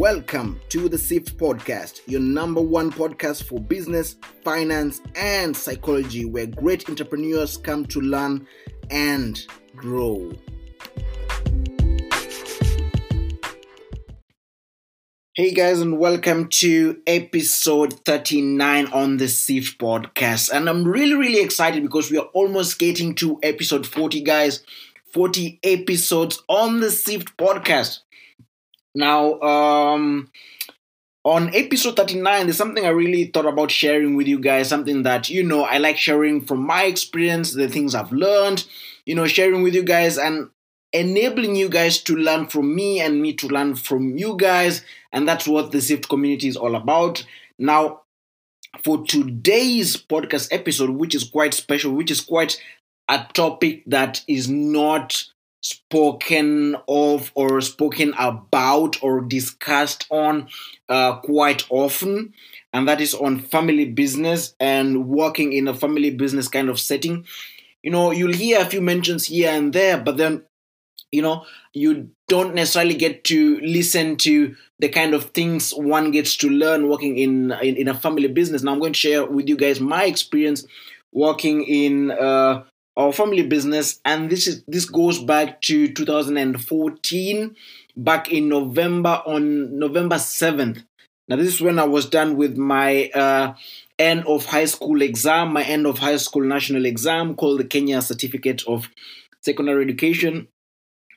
Welcome to the SIFT Podcast, your number one podcast for business, finance, and psychology, where great entrepreneurs come to learn and grow. Hey guys, and welcome to episode 39 on the SIFT podcast. And I'm really, really excited because we are almost getting to episode 40, guys. 40 episodes on the SIFT podcast. Now, um, on episode 39, there's something I really thought about sharing with you guys. Something that, you know, I like sharing from my experience, the things I've learned, you know, sharing with you guys and enabling you guys to learn from me and me to learn from you guys. And that's what the SIFT community is all about. Now, for today's podcast episode, which is quite special, which is quite a topic that is not spoken of or spoken about or discussed on uh, quite often and that is on family business and working in a family business kind of setting. You know you'll hear a few mentions here and there but then you know you don't necessarily get to listen to the kind of things one gets to learn working in in, in a family business. Now i'm going to share with you guys my experience working in uh, our family business and this is this goes back to 2014 back in november on november 7th now this is when i was done with my uh, end of high school exam my end of high school national exam called the kenya certificate of secondary education.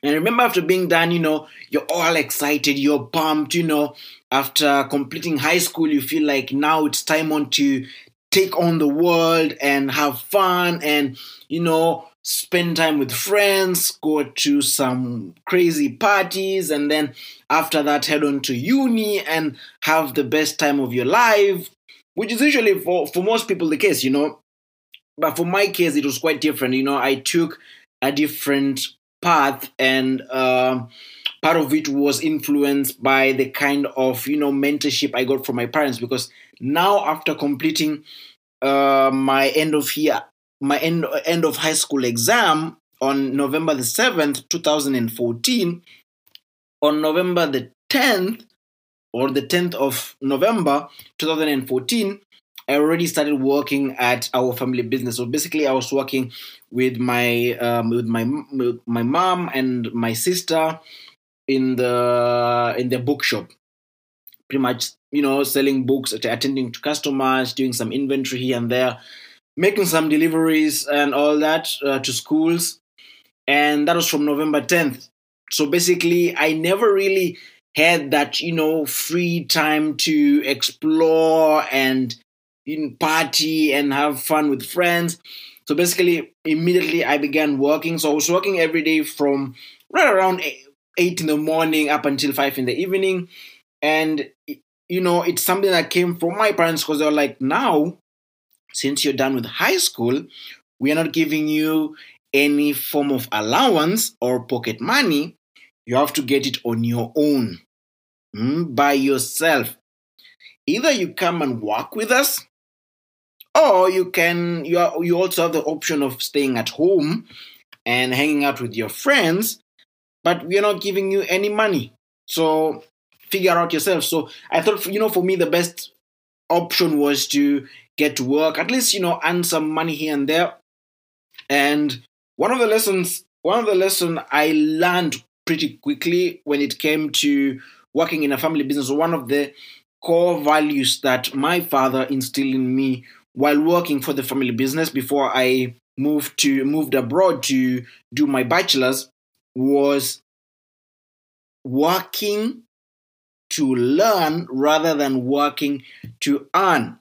And remember after being done you know you're all excited you're pumped you know. After completing high school you feel like now it's time on to take on the world and have fun and you know spend time with friends go to some crazy parties and then after that head on to uni and have the best time of your life which is usually for for most people the case you know. But for my case it was quite different you know. I took a different path and uh, part of it was influenced by the kind of you know mentorship i got from my parents because now after completing uh, my end of year my end end of high school exam on november the 7th 2014 on november the 10th or the 10th of november 2014 I already started working at our family business. So basically, I was working with my um, with my with my mom and my sister in the in the bookshop. Pretty much, you know, selling books, attending to customers, doing some inventory here and there, making some deliveries and all that uh, to schools. And that was from November 10th. So basically, I never really had that, you know, free time to explore and in party and have fun with friends. So basically, immediately I began working. So I was working every day from right around eight in the morning up until five in the evening. And, you know, it's something that came from my parents because they were like, now, since you're done with high school, we are not giving you any form of allowance or pocket money. You have to get it on your own, mm, by yourself. Either you come and work with us or you can you are, you also have the option of staying at home and hanging out with your friends but we're not giving you any money. So figure out yourself. So i thought you know for me the best option was to get to work at least you know earn some money here and there. And one of the lessons one of the lesson i learned pretty quickly when it came to working in a family business one of the core values that my father instilled in me while working for the family business before I moved to moved abroad to do my bachelor's was working to learn rather than working to earn.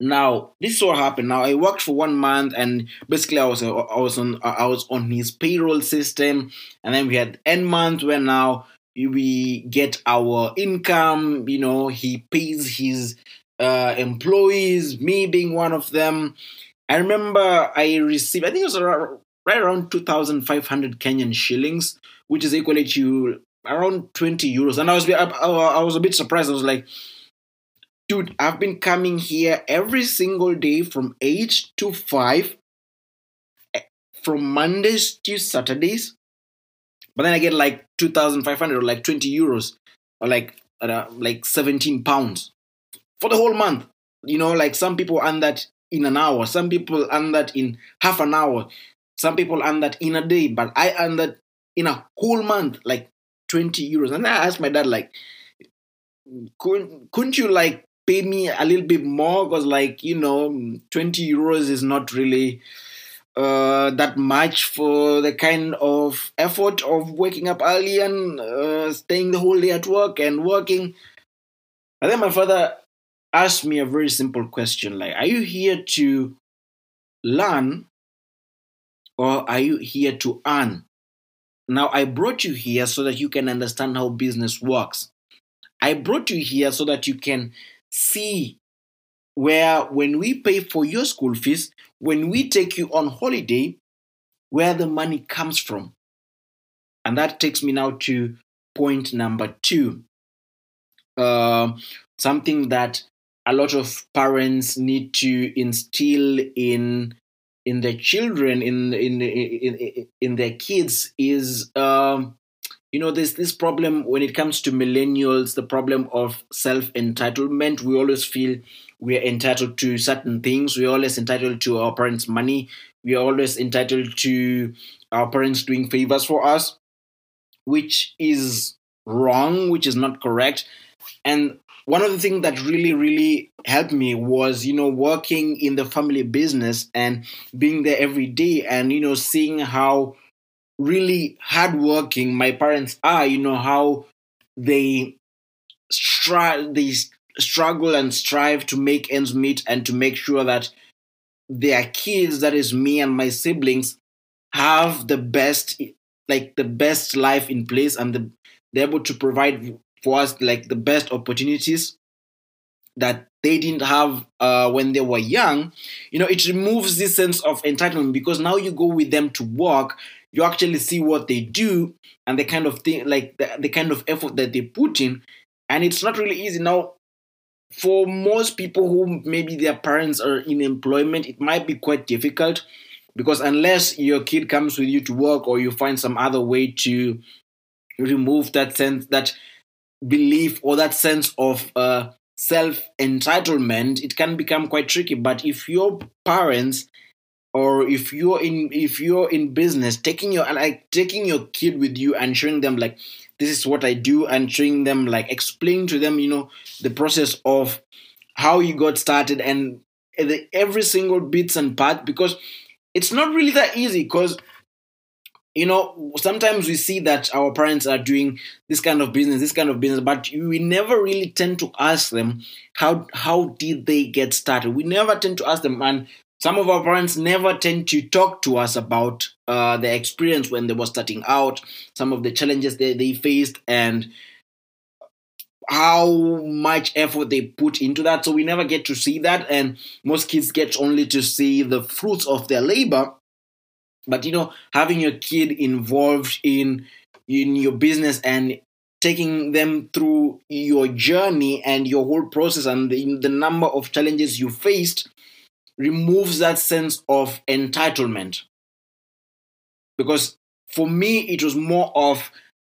Now, this is what happened. Now, I worked for one month, and basically, I was I was on I was on his payroll system, and then we had end month where now we get our income. You know, he pays his uh, employees, me being one of them. I remember I received, I think it was around, right around 2,500 Kenyan shillings, which is equal to around 20 euros. And I was, I, I was a bit surprised. I was like, dude, I've been coming here every single day from 8 to 5, eh, from Mondays to Saturdays. But then I get like 2,500 or like 20 euros or like uh, like 17 pounds for the whole month. You know, like some people earn that in an hour, some people earn that in half an hour, some people earn that in a day, but I earn that in a whole month, like 20 euros. And I asked my dad, like, couldn't, couldn't you like pay me a little bit more? Because, like, you know, 20 euros is not really uh, that much for the kind of effort of waking up early and uh, staying the whole day at work and working. And then my father asked me a very simple question like, Are you here to learn or are you here to earn? Now, I brought you here so that you can understand how business works. I brought you here so that you can see where, when we pay for your school fees, when we take you on holiday, where the money comes from. And that takes me now to point number two. Uh, something that a lot of parents need to instill in in their children in in in, in their kids is um, you know there's this problem when it comes to millennials the problem of self entitlement we always feel we are entitled to certain things. We're always entitled to our parents money. We are always entitled to our parents doing favors for us which is wrong which is not correct. And one of the things that really really helped me was you know working in the family business and being there every day and you know seeing how really hardworking my parents are you know how they strive they struggle and strive to make ends meet and to make sure that their kids that is me and my siblings have the best like the best life in place and the, they're able to provide for us like the best opportunities that they didn't have uh, when they were young, you know, it removes this sense of entitlement because now you go with them to work, you actually see what they do and the kind of thing, like the, the kind of effort that they put in, and it's not really easy now. For most people who maybe their parents are in employment, it might be quite difficult because unless your kid comes with you to work or you find some other way to remove that sense that belief or that sense of uh, self entitlement, it can become quite tricky. But if your parents or if you're in if you're in business, taking your like taking your kid with you and showing them like this is what I do and showing them like explain to them, you know, the process of how you got started and every single bits and part because it's not really that easy because you know, sometimes we see that our parents are doing this kind of business, this kind of business, but we never really tend to ask them how how did they get started. We never tend to ask them, and some of our parents never tend to talk to us about uh, their experience when they were starting out, some of the challenges they, they faced, and how much effort they put into that. So we never get to see that, and most kids get only to see the fruits of their labor but you know, having your kid involved in in your business and taking them through your journey and your whole process and the, the number of challenges you faced removes that sense of entitlement. Because for me, it was more of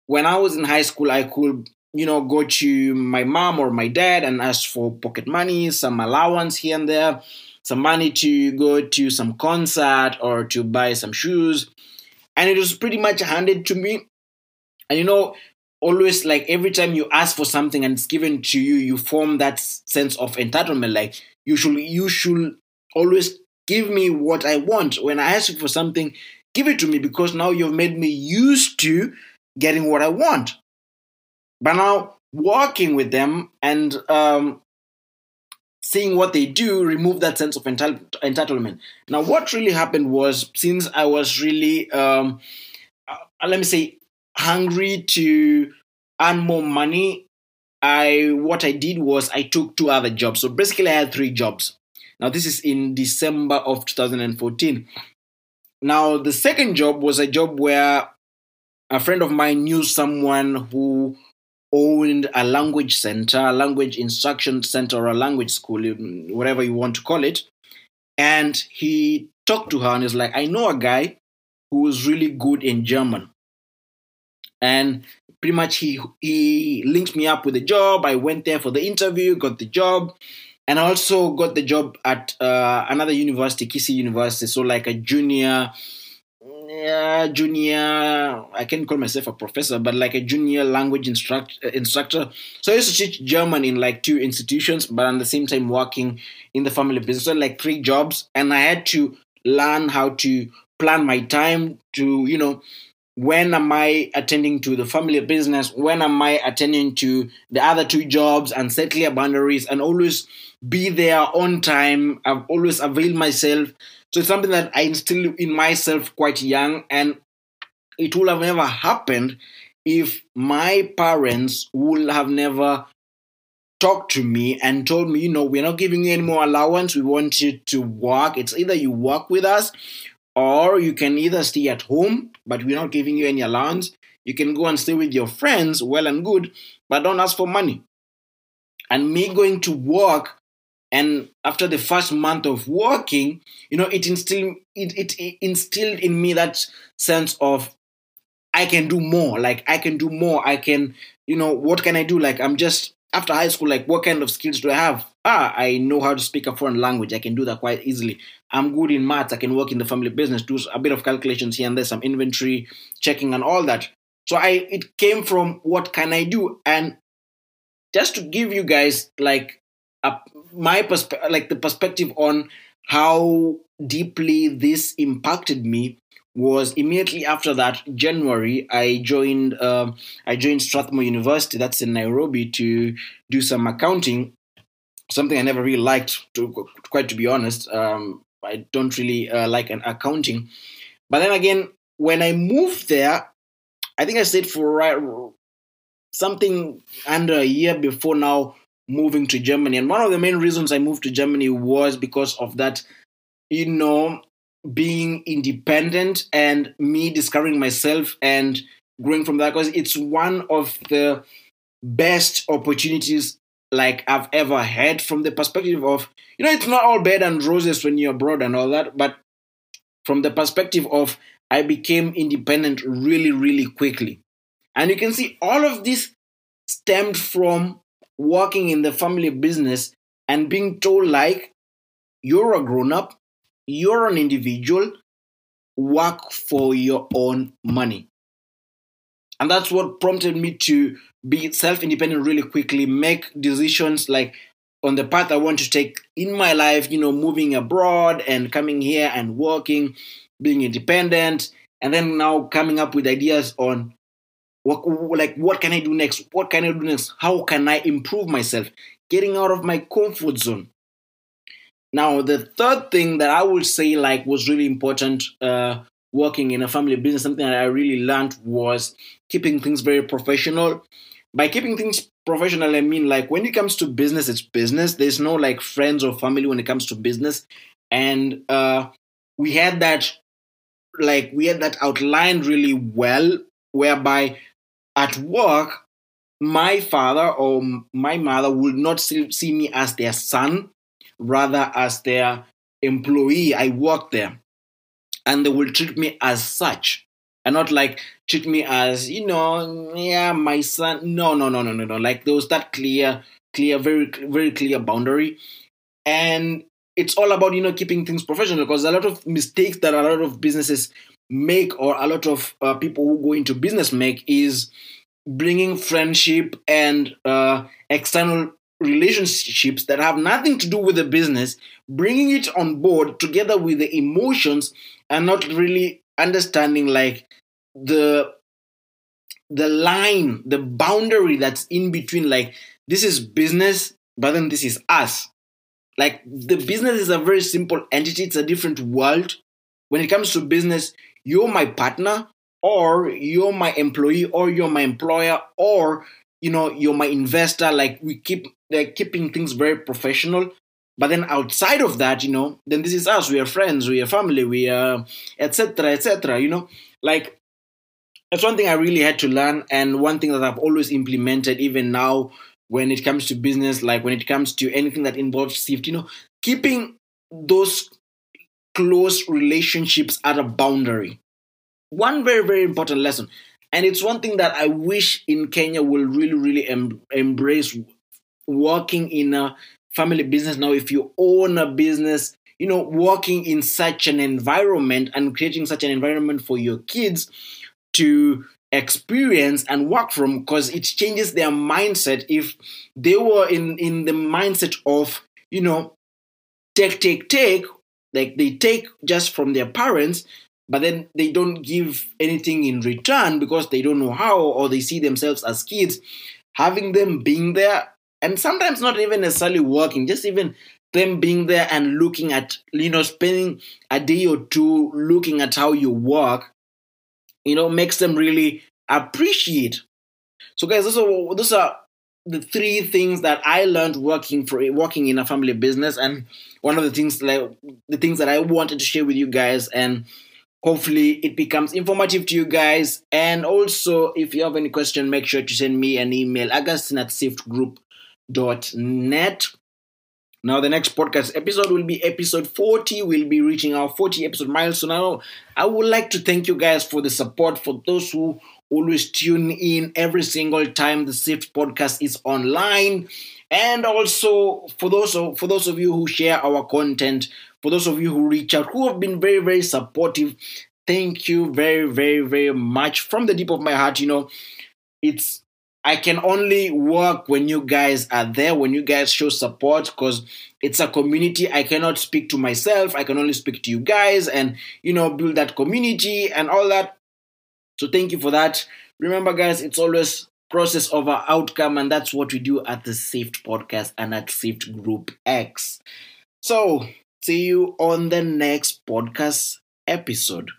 when I was in high school, I could, you know, go to my mom or my dad and ask for pocket money, some allowance here and there some money to go to some concert or to buy some shoes. And it was pretty much handed to me. And you know, always like every time you ask for something and it's given to you, you form that sense of entitlement. Like you should you should always give me what I want. When I ask you for something, give it to me because now you've made me used to getting what I want. But now working with them and um, seeing what they do remove that sense of entitle- entitlement. Now, what really happened was since I was really, um, uh, let me say, hungry to earn more money, I what I did was I took two other jobs. So basically, I had three jobs. Now, this is in December of 2014. Now, the second job was a job where a friend of mine knew someone who owned a language center, a language instruction center, or a language school, whatever you want to call it. And he talked to her and he's like, I know a guy who is really good in German. and pretty much he he linked me up with a job. I went there for the interview, got the job, and I also got the job at uh, another university, Kisii University. So like a junior, junior. I can't call myself a professor, but like a junior language instruct, uh, instructor. So I used to teach German in like two institutions, but at the same time working in the family business. So like three jobs, and I had to learn how to plan my time to you know when am I attending to the family business? When am I attending to the other two jobs and set clear boundaries and always be there on time? I've always availed myself. So it's something that I instill in myself quite young, and it would have never happened if my parents would have never talked to me and told me, you know, we're not giving you any more allowance. We want you to work. It's either you work with us or you can either stay at home, but we're not giving you any allowance. You can go and stay with your friends, well and good, but don't ask for money. And me going to work, and after the first month of working, you know, it instilled it, it instilled in me that sense of I can do more. Like I can do more. I can, you know, what can I do? Like I'm just after high school, like what kind of skills do I have? Ah, I know how to speak a foreign language. I can do that quite easily. I'm good in maths. I can work in the family business, do a bit of calculations here and there, some inventory checking and all that. So I it came from what can I do? And just to give you guys like a, my perspective, like the perspective on how deeply this impacted me was immediately after that January I joined um, I joined Strathmore University that's in Nairobi to do some accounting something I never really liked to quite to be honest um, I don't really uh, like an accounting. But then again when I moved there I think I stayed for right, something under a year before now moving to Germany. And one of the main reasons I moved to Germany was because of that you know being independent and me discovering myself and growing from that because it's one of the best opportunities like I've ever had from the perspective of you know it's not all bed and roses when you're abroad and all that but from the perspective of I became independent really really quickly and you can see all of this stemmed from working in the family business and being told like you're a grown up you're an individual, work for your own money. And that's what prompted me to be self independent really quickly, make decisions like on the path I want to take in my life, you know, moving abroad and coming here and working, being independent, and then now coming up with ideas on what like what can I do next? What can I do next? How can I improve myself? Getting out of my comfort zone. Now, the third thing that I would say like was really important uh, working in a family business, something that I really learned was keeping things very professional. By keeping things professional, I mean like when it comes to business, it's business. There's no like friends or family when it comes to business. And uh, we had that like we had that outlined really well, whereby at work, my father or my mother would not see me as their son rather as their employee. I work there. And they will treat me as such. And not like treat me as, you know, yeah, my son. No, no, no, no, no, no. Like there was that clear, clear, very, very clear boundary. And it's all about, you know, keeping things professional because a lot of mistakes that a lot of businesses make or a lot of uh, people who go into business make is bringing friendship and uh, external relationships that have nothing to do with the business, bringing it on board together with the emotions and not really understanding like the the line, the boundary that's in between like this is business, but then this is us. Like the business is a very simple entity, it's a different world. When it comes to business, you're my partner, or you're my employee, or you're my employer, or you know you're my investor like we keep like keeping things very professional but then outside of that you know then this is us we are friends we are family we are etc etc you know. Like that's one thing i really had to learn and one thing that i've always implemented even now when it comes to business like when it comes to anything that involves safety you know keeping those close relationships at a boundary. One very very important lesson. And it's one thing that I wish in Kenya will really, really em- embrace working in a family business. Now, if you own a business, you know, working in such an environment and creating such an environment for your kids to experience and work from because it changes their mindset if they were in in the mindset of you know take take take like they take just from their parents but then they don't give anything in return because they don't know how or they see themselves as kids having them being there and sometimes not even necessarily working just even them being there and looking at you know spending a day or two looking at how you work you know, makes them really appreciate. So, guys, those are those are the three things that I learned working for working in a family business, and one of the things like the things that I wanted to share with you guys, and hopefully it becomes informative to you guys. And also, if you have any question, make sure to send me an email, augustine at siftgroup.net. Now, the next podcast episode will be episode 40. We'll be reaching our 40 episode milestone. Now, I would like to thank you guys for the support, for those who always tune in every single time the Sift podcast is online. And also for those of, for those of you who share our content, for those of you who reach out, who have been very, very supportive, thank you very, very, very much from the deep of my heart. You know, it's I can only work when you guys are there, when you guys show support, because it's a community. I cannot speak to myself. I can only speak to you guys and, you know, build that community and all that. So thank you for that. Remember, guys, it's always process over outcome, and that's what we do at the Sift podcast and at Sift Group X. So, see you on the next podcast episode.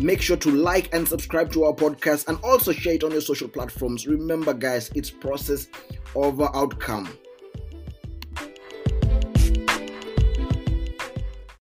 Make sure to like and subscribe to our podcast and also share it on your social platforms. Remember, guys, it's process over outcome.